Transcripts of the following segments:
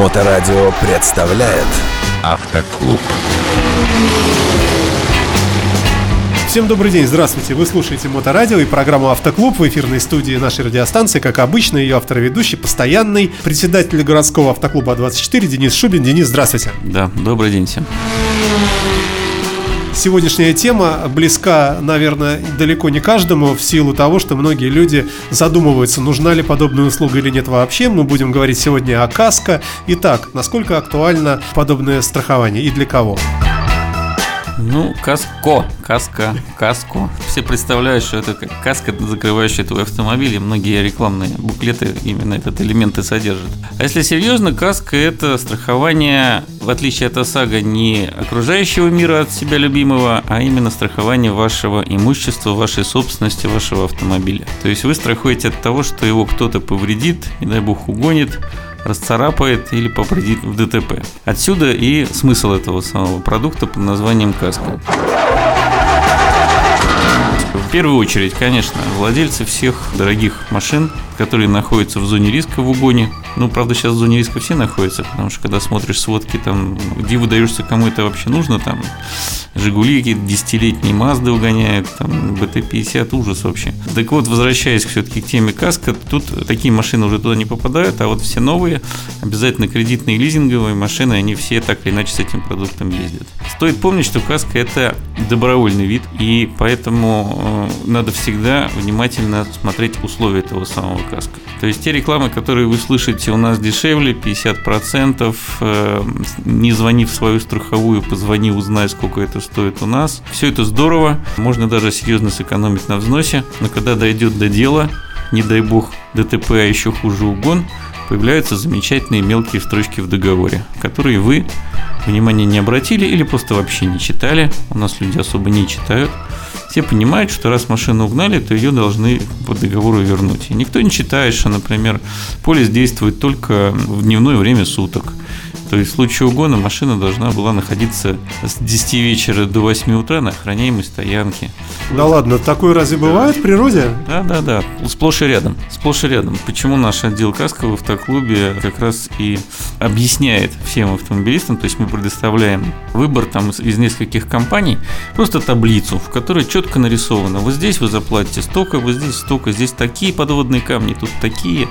Моторадио представляет Автоклуб. Всем добрый день, здравствуйте. Вы слушаете Моторадио и программу Автоклуб в эфирной студии нашей радиостанции. Как обычно, ее автор и ведущий, постоянный председатель городского автоклуба 24 Денис Шубин. Денис, здравствуйте. Да, добрый день всем. Сегодняшняя тема близка, наверное, далеко не каждому в силу того, что многие люди задумываются, нужна ли подобная услуга или нет вообще. Мы будем говорить сегодня о каско. Итак, насколько актуально подобное страхование и для кого? Ну, каско, каска, каско. Все представляют, что это как каска, закрывающая твой автомобиль, и многие рекламные буклеты именно этот элемент и содержат. А если серьезно, каска – это страхование, в отличие от ОСАГО, не окружающего мира от себя любимого, а именно страхование вашего имущества, вашей собственности, вашего автомобиля. То есть вы страхуете от того, что его кто-то повредит, не дай бог угонит, расцарапает или повредит в ДТП. Отсюда и смысл этого самого продукта под названием каска. В первую очередь, конечно, владельцы всех дорогих машин, которые находятся в зоне риска в угоне. Ну, правда, сейчас в зоне риска все находятся, потому что когда смотришь сводки, там, где выдаешься, кому это вообще нужно, там, Жигули какие-то десятилетние Мазды угоняют, там, БТ-50, ужас вообще. Так вот, возвращаясь все-таки к теме каска, тут такие машины уже туда не попадают, а вот все новые, обязательно кредитные лизинговые машины, они все так или иначе с этим продуктом ездят. Стоит помнить, что каска – это добровольный вид, и поэтому надо всегда внимательно смотреть условия этого самого каска. То есть те рекламы, которые вы слышите у нас дешевле, 50%, э, не звони в свою страховую, позвони, узнай, сколько это стоит у нас. Все это здорово, можно даже серьезно сэкономить на взносе, но когда дойдет до дела, не дай бог ДТП, а еще хуже угон, появляются замечательные мелкие строчки в договоре, которые вы внимания не обратили или просто вообще не читали. У нас люди особо не читают. Все понимают, что раз машину угнали, то ее должны по договору вернуть. И никто не читает, что, например, полис действует только в дневное время суток. То есть в случае угона машина должна была находиться с 10 вечера до 8 утра на охраняемой стоянке. Да ладно, такое разве бывает в природе? Да, да, да. Сплошь и рядом. Сплошь и рядом. Почему наш отдел каска в автоклубе как раз и объясняет всем автомобилистам, то есть мы предоставляем выбор там из, нескольких компаний, просто таблицу, в которой четко нарисовано, вот здесь вы заплатите столько, вот здесь столько, здесь такие подводные камни, тут такие,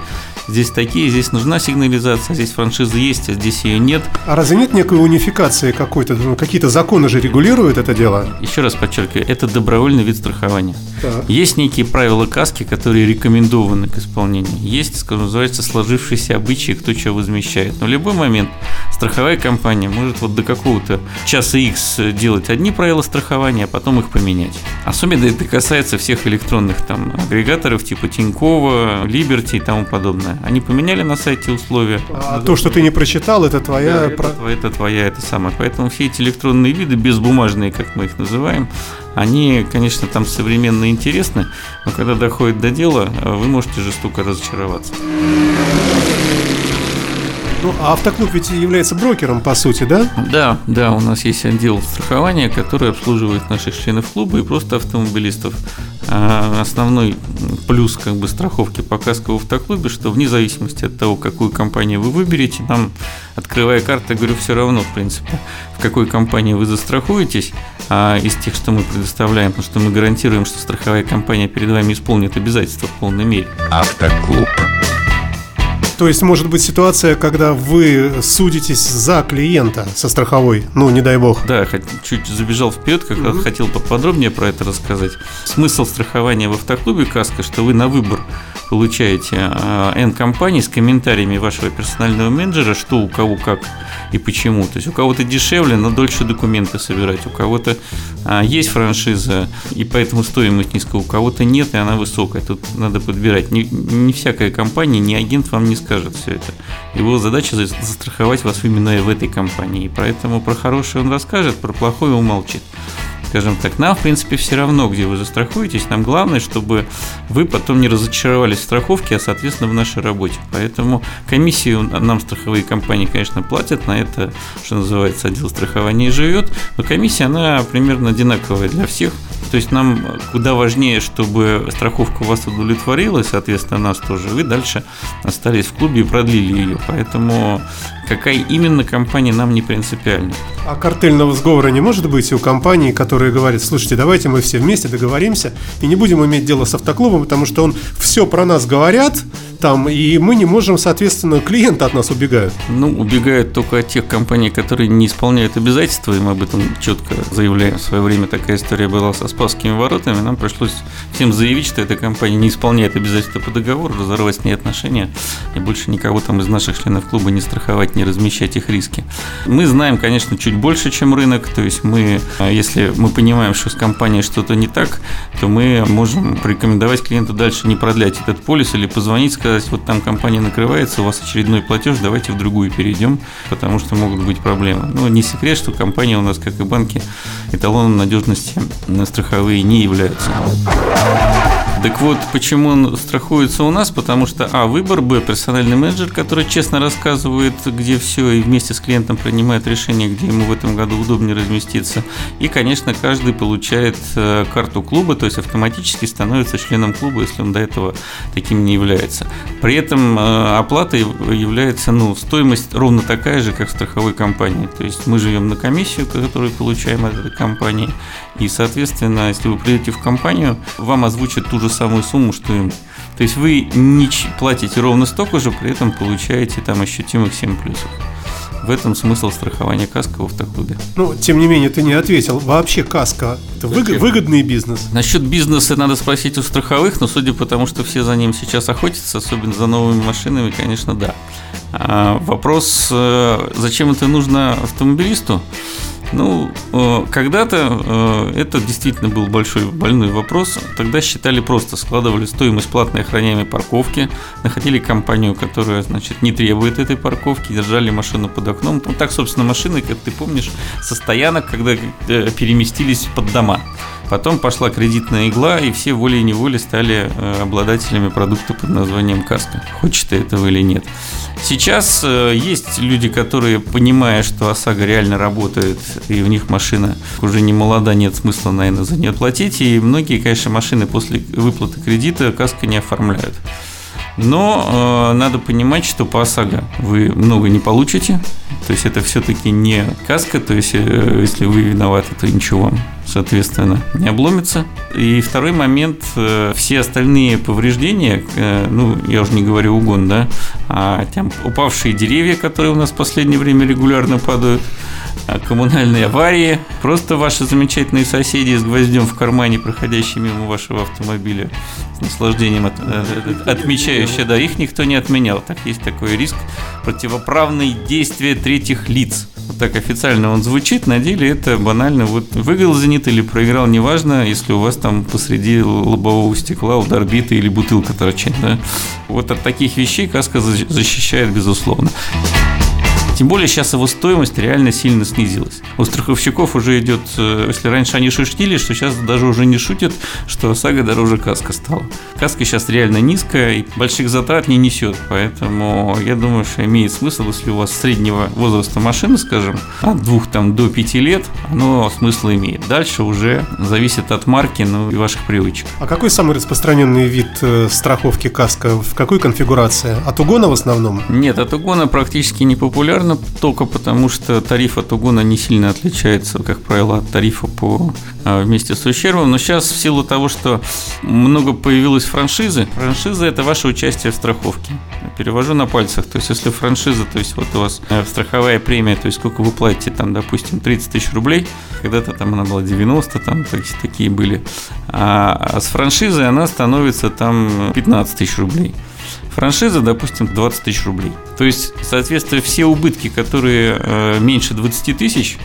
здесь такие, здесь нужна сигнализация, здесь франшиза есть, а здесь ее нет. А разве нет некой унификации какой-то? Ну, какие-то законы же регулируют это дело? Еще раз подчеркиваю, это добровольный вид страхования. Так. Есть некие правила каски, которые рекомендованы к исполнению. Есть, скажем, называется, сложившиеся обычаи, кто что возмещает. Но в любой момент страховая компания может вот до какого-то часа X делать одни правила страхования, а потом их поменять. Особенно это касается всех электронных там агрегаторов типа Тинькова, Liberty и тому подобное. Они поменяли на сайте условия. А то, что ты не прочитал, это твоя... Да, это, это твоя, это самое. Поэтому все эти электронные виды, безбумажные, как мы их называем, они, конечно, там современные интересны, но когда доходит до дела, вы можете жестоко разочароваться. Ну, а автоклуб ведь является брокером, по сути, да? Да, да, у нас есть отдел страхования, который обслуживает наших членов клуба и просто автомобилистов. А основной плюс как бы страховки по каско в автоклубе, что вне зависимости от того, какую компанию вы выберете, нам, открывая карты, говорю, все равно, в принципе, в какой компании вы застрахуетесь, а из тех, что мы предоставляем, потому что мы гарантируем, что страховая компания перед вами исполнит обязательства в полной мере. Автоклуб. То есть может быть ситуация, когда вы судитесь за клиента со страховой, ну не дай бог. Да, чуть забежал вперед, как раз угу. хотел поподробнее про это рассказать. Смысл страхования в автоклубе Каска, что вы на выбор получаете а, N компаний с комментариями вашего персонального менеджера, что у кого как и почему. То есть у кого-то дешевле, но дольше документы собирать, у кого-то а, есть франшиза, и поэтому стоимость низкая, у кого-то нет, и она высокая. Тут надо подбирать. Не, не всякая компания, ни агент вам не скажет все это. Его задача застраховать вас именно в этой компании. И поэтому про хорошее он расскажет, про плохое умолчит скажем так. Нам, в принципе, все равно, где вы застрахуетесь. Нам главное, чтобы вы потом не разочаровались в страховке, а, соответственно, в нашей работе. Поэтому комиссию нам страховые компании, конечно, платят. На это, что называется, отдел страхования живет. Но комиссия, она примерно одинаковая для всех. То есть нам куда важнее, чтобы страховка у вас удовлетворила, и, соответственно, нас тоже. Вы дальше остались в клубе и продлили ее. Поэтому Какая именно компания нам не принципиально. А картельного сговора не может быть у компании, которые говорят, слушайте, давайте мы все вместе договоримся и не будем иметь дело с автоклубом, потому что он все про нас говорят, там, и мы не можем, соответственно, клиенты от нас убегают. Ну, убегают только от тех компаний, которые не исполняют обязательства, и мы об этом четко заявляем. В свое время такая история была со Спасскими воротами, нам пришлось всем заявить, что эта компания не исполняет обязательства по договору, разорвать с ней отношения, и больше никого там из наших членов клуба не страховать, не размещать их риски. Мы знаем, конечно, чуть больше, чем рынок, то есть мы, если мы понимаем, что с компанией что-то не так, то мы можем порекомендовать клиенту дальше не продлять этот полис или позвонить, сказать, сказать, вот там компания накрывается, у вас очередной платеж, давайте в другую перейдем, потому что могут быть проблемы. Но не секрет, что компания у нас, как и банки, эталоном надежности на страховые не являются. Так вот, почему он страхуется у нас? Потому что, а, выбор, б, персональный менеджер, который честно рассказывает, где все, и вместе с клиентом принимает решение, где ему в этом году удобнее разместиться. И, конечно, каждый получает э, карту клуба, то есть автоматически становится членом клуба, если он до этого таким не является. При этом э, оплата является, ну, стоимость ровно такая же, как в страховой компании. То есть мы живем на комиссию, которую получаем от этой компании, и, соответственно, если вы придете в компанию, вам озвучат ту же самую сумму, что им. То есть вы не платите ровно столько же, при этом получаете там ощутимых 7 плюсов. В этом смысл страхования каска в автоклубе. Ну, тем не менее, ты не ответил. Вообще каска – это выгод, выгодный бизнес? Насчет бизнеса надо спросить у страховых, но судя по тому, что все за ним сейчас охотятся, особенно за новыми машинами, конечно, да. А вопрос, э, зачем это нужно автомобилисту? Ну, э, когда-то э, это действительно был большой больной вопрос. Тогда считали просто, складывали стоимость платной охраняемой парковки, находили компанию, которая, значит, не требует этой парковки, держали машину под окном. Ну, так, собственно, машины, как ты помнишь, со стоянок, когда э, переместились под дома. Потом пошла кредитная игла, и все волей-неволей стали обладателями продукта под названием каска. Хочешь ты этого или нет. Сейчас э, есть люди, которые, понимая, что ОСАГО реально работает, и у них машина уже не молода, нет смысла, наверное, за нее платить. И многие, конечно, машины после выплаты кредита каска не оформляют. Но э, надо понимать, что по ОСАГО вы много не получите. То есть это все-таки не каска, то есть э, если вы виноваты, то ничего вам, соответственно, не обломится. И второй момент, э, все остальные повреждения, э, ну, я уже не говорю угон, да, а там упавшие деревья, которые у нас в последнее время регулярно падают, а, коммунальные аварии, просто ваши замечательные соседи с гвоздем в кармане, проходящие мимо вашего автомобиля, с наслаждением от, э, э, отмечающие, да, их никто не отменял. Так есть такой риск противоправные действия третьих лиц. Вот так официально он звучит, на деле это банально. Вот выиграл «Зенит» или проиграл, неважно, если у вас там посреди лобового стекла удар биты или бутылка торчит. Да? Вот от таких вещей каска защищает, безусловно. Тем более сейчас его стоимость реально сильно снизилась. У страховщиков уже идет, э, если раньше они шутили, что сейчас даже уже не шутят, что ОСАГО дороже каска стала. Каска сейчас реально низкая и больших затрат не несет, поэтому я думаю, что имеет смысл, если у вас среднего возраста машины, скажем, от двух там до пяти лет, оно смысл имеет. Дальше уже зависит от марки, ну и ваших привычек. А какой самый распространенный вид э, страховки каска? В какой конфигурации? От угона в основном? Нет, от угона практически не популярно наверное, только потому, что тариф от угона не сильно отличается, как правило, от тарифа по а, вместе с ущербом. Но сейчас в силу того, что много появилось франшизы, франшиза – это ваше участие в страховке. Перевожу на пальцах. То есть, если франшиза, то есть вот у вас э, страховая премия, то есть сколько вы платите, там, допустим, 30 тысяч рублей, когда-то там она была 90, там такие были. А с франшизой она становится там 15 тысяч рублей. Франшиза, допустим, 20 тысяч рублей. То есть, соответственно, все убытки, которые э, меньше 20 тысяч,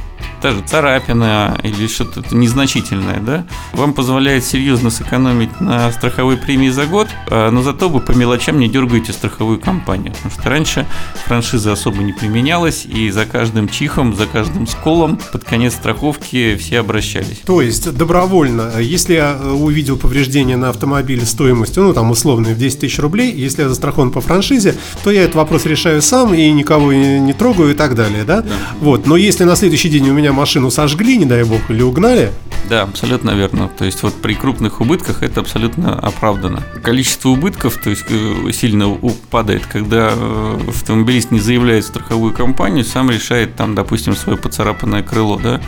даже царапина или что-то незначительное, да, вам позволяет серьезно сэкономить на страховой премии за год, а, но зато вы по мелочам не дергаете страховую компанию. Потому что раньше франшиза особо не применялась, и за каждым чихом, за каждым сколом под конец страховки все обращались. То есть добровольно, если я увидел повреждение на автомобиле стоимостью, ну там условно в 10 тысяч рублей, если я застрахован по франшизе, то я этот вопрос решаю сам и никого не трогаю и так далее, да? да. Вот. Но если на следующий день у меня машину сожгли, не дай бог, или угнали, Да, абсолютно верно. То есть вот при крупных убытках это абсолютно оправдано. Количество убытков, то есть э, сильно падает, когда э, автомобилист не заявляет страховую компанию, сам решает там, допустим, свое поцарапанное крыло, да.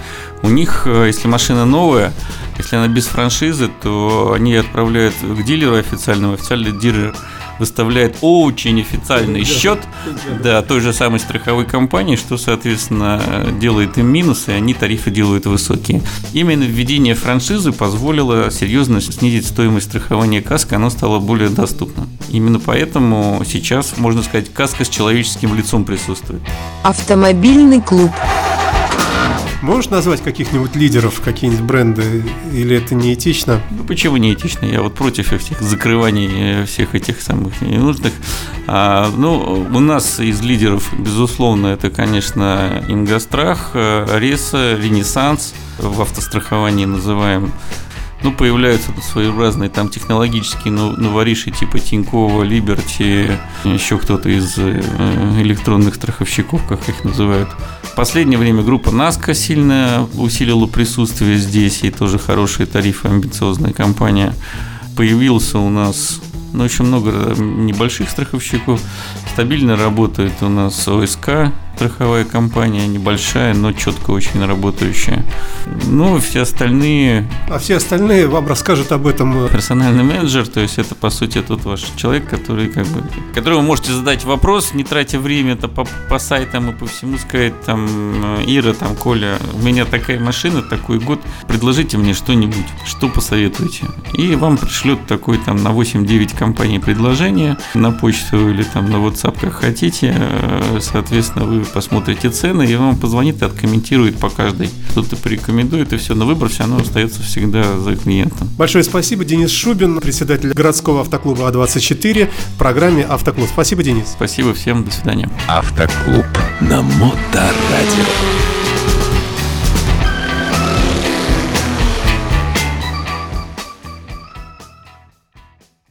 У них, э, если машина новая, если она без франшизы, то они отправляют к дилеру официальному, официальный дилер выставляет очень официальный счет да, той же самой страховой компании, что, соответственно, делает им минусы, и они тарифы делают высокие. Именно введение франшизы позволило серьезно снизить стоимость страхования каска, оно стало более доступным. Именно поэтому сейчас, можно сказать, каска с человеческим лицом присутствует. Автомобильный клуб. Можешь назвать каких-нибудь лидеров, какие-нибудь бренды, или это неэтично? Ну, почему не этично? Я вот против всех закрываний э, всех этих самых ненужных. А, ну, у нас из лидеров, безусловно, это, конечно, Ингострах, э, Реса, Ренессанс в автостраховании называем. Ну, появляются своеобразные там технологические новориши типа Тинькова, Либерти, еще кто-то из э, электронных страховщиков, как их называют. В последнее время группа Наска сильно усилила присутствие здесь, и тоже хорошие тарифы, амбициозная компания. Появился у нас ну, очень много небольших страховщиков. Стабильно работает у нас ОСК, страховая компания, небольшая, но четко очень работающая. Ну, все остальные А все остальные вам расскажут об этом. э, персональный менеджер, то есть это по сути тот ваш человек, который как бы, которому можете задать вопрос, не тратя время это по, по сайтам и по всему сказать там э, Ира, там Коля, у меня такая машина, такой год, предложите мне что-нибудь, что посоветуете, и вам пришлет такой там на 8-9 компаний предложение на почту или там на WhatsApp как хотите, Э, соответственно вы посмотрите цены и вам позвонит и откомментирует по каждой, что-то порекомендует и все, но выбор все равно остается всегда за клиентом. Большое спасибо, Денис Шубин, председатель городского автоклуба А24 в программе «Автоклуб». Спасибо, Денис. Спасибо всем, до свидания. Автоклуб на Моторадио.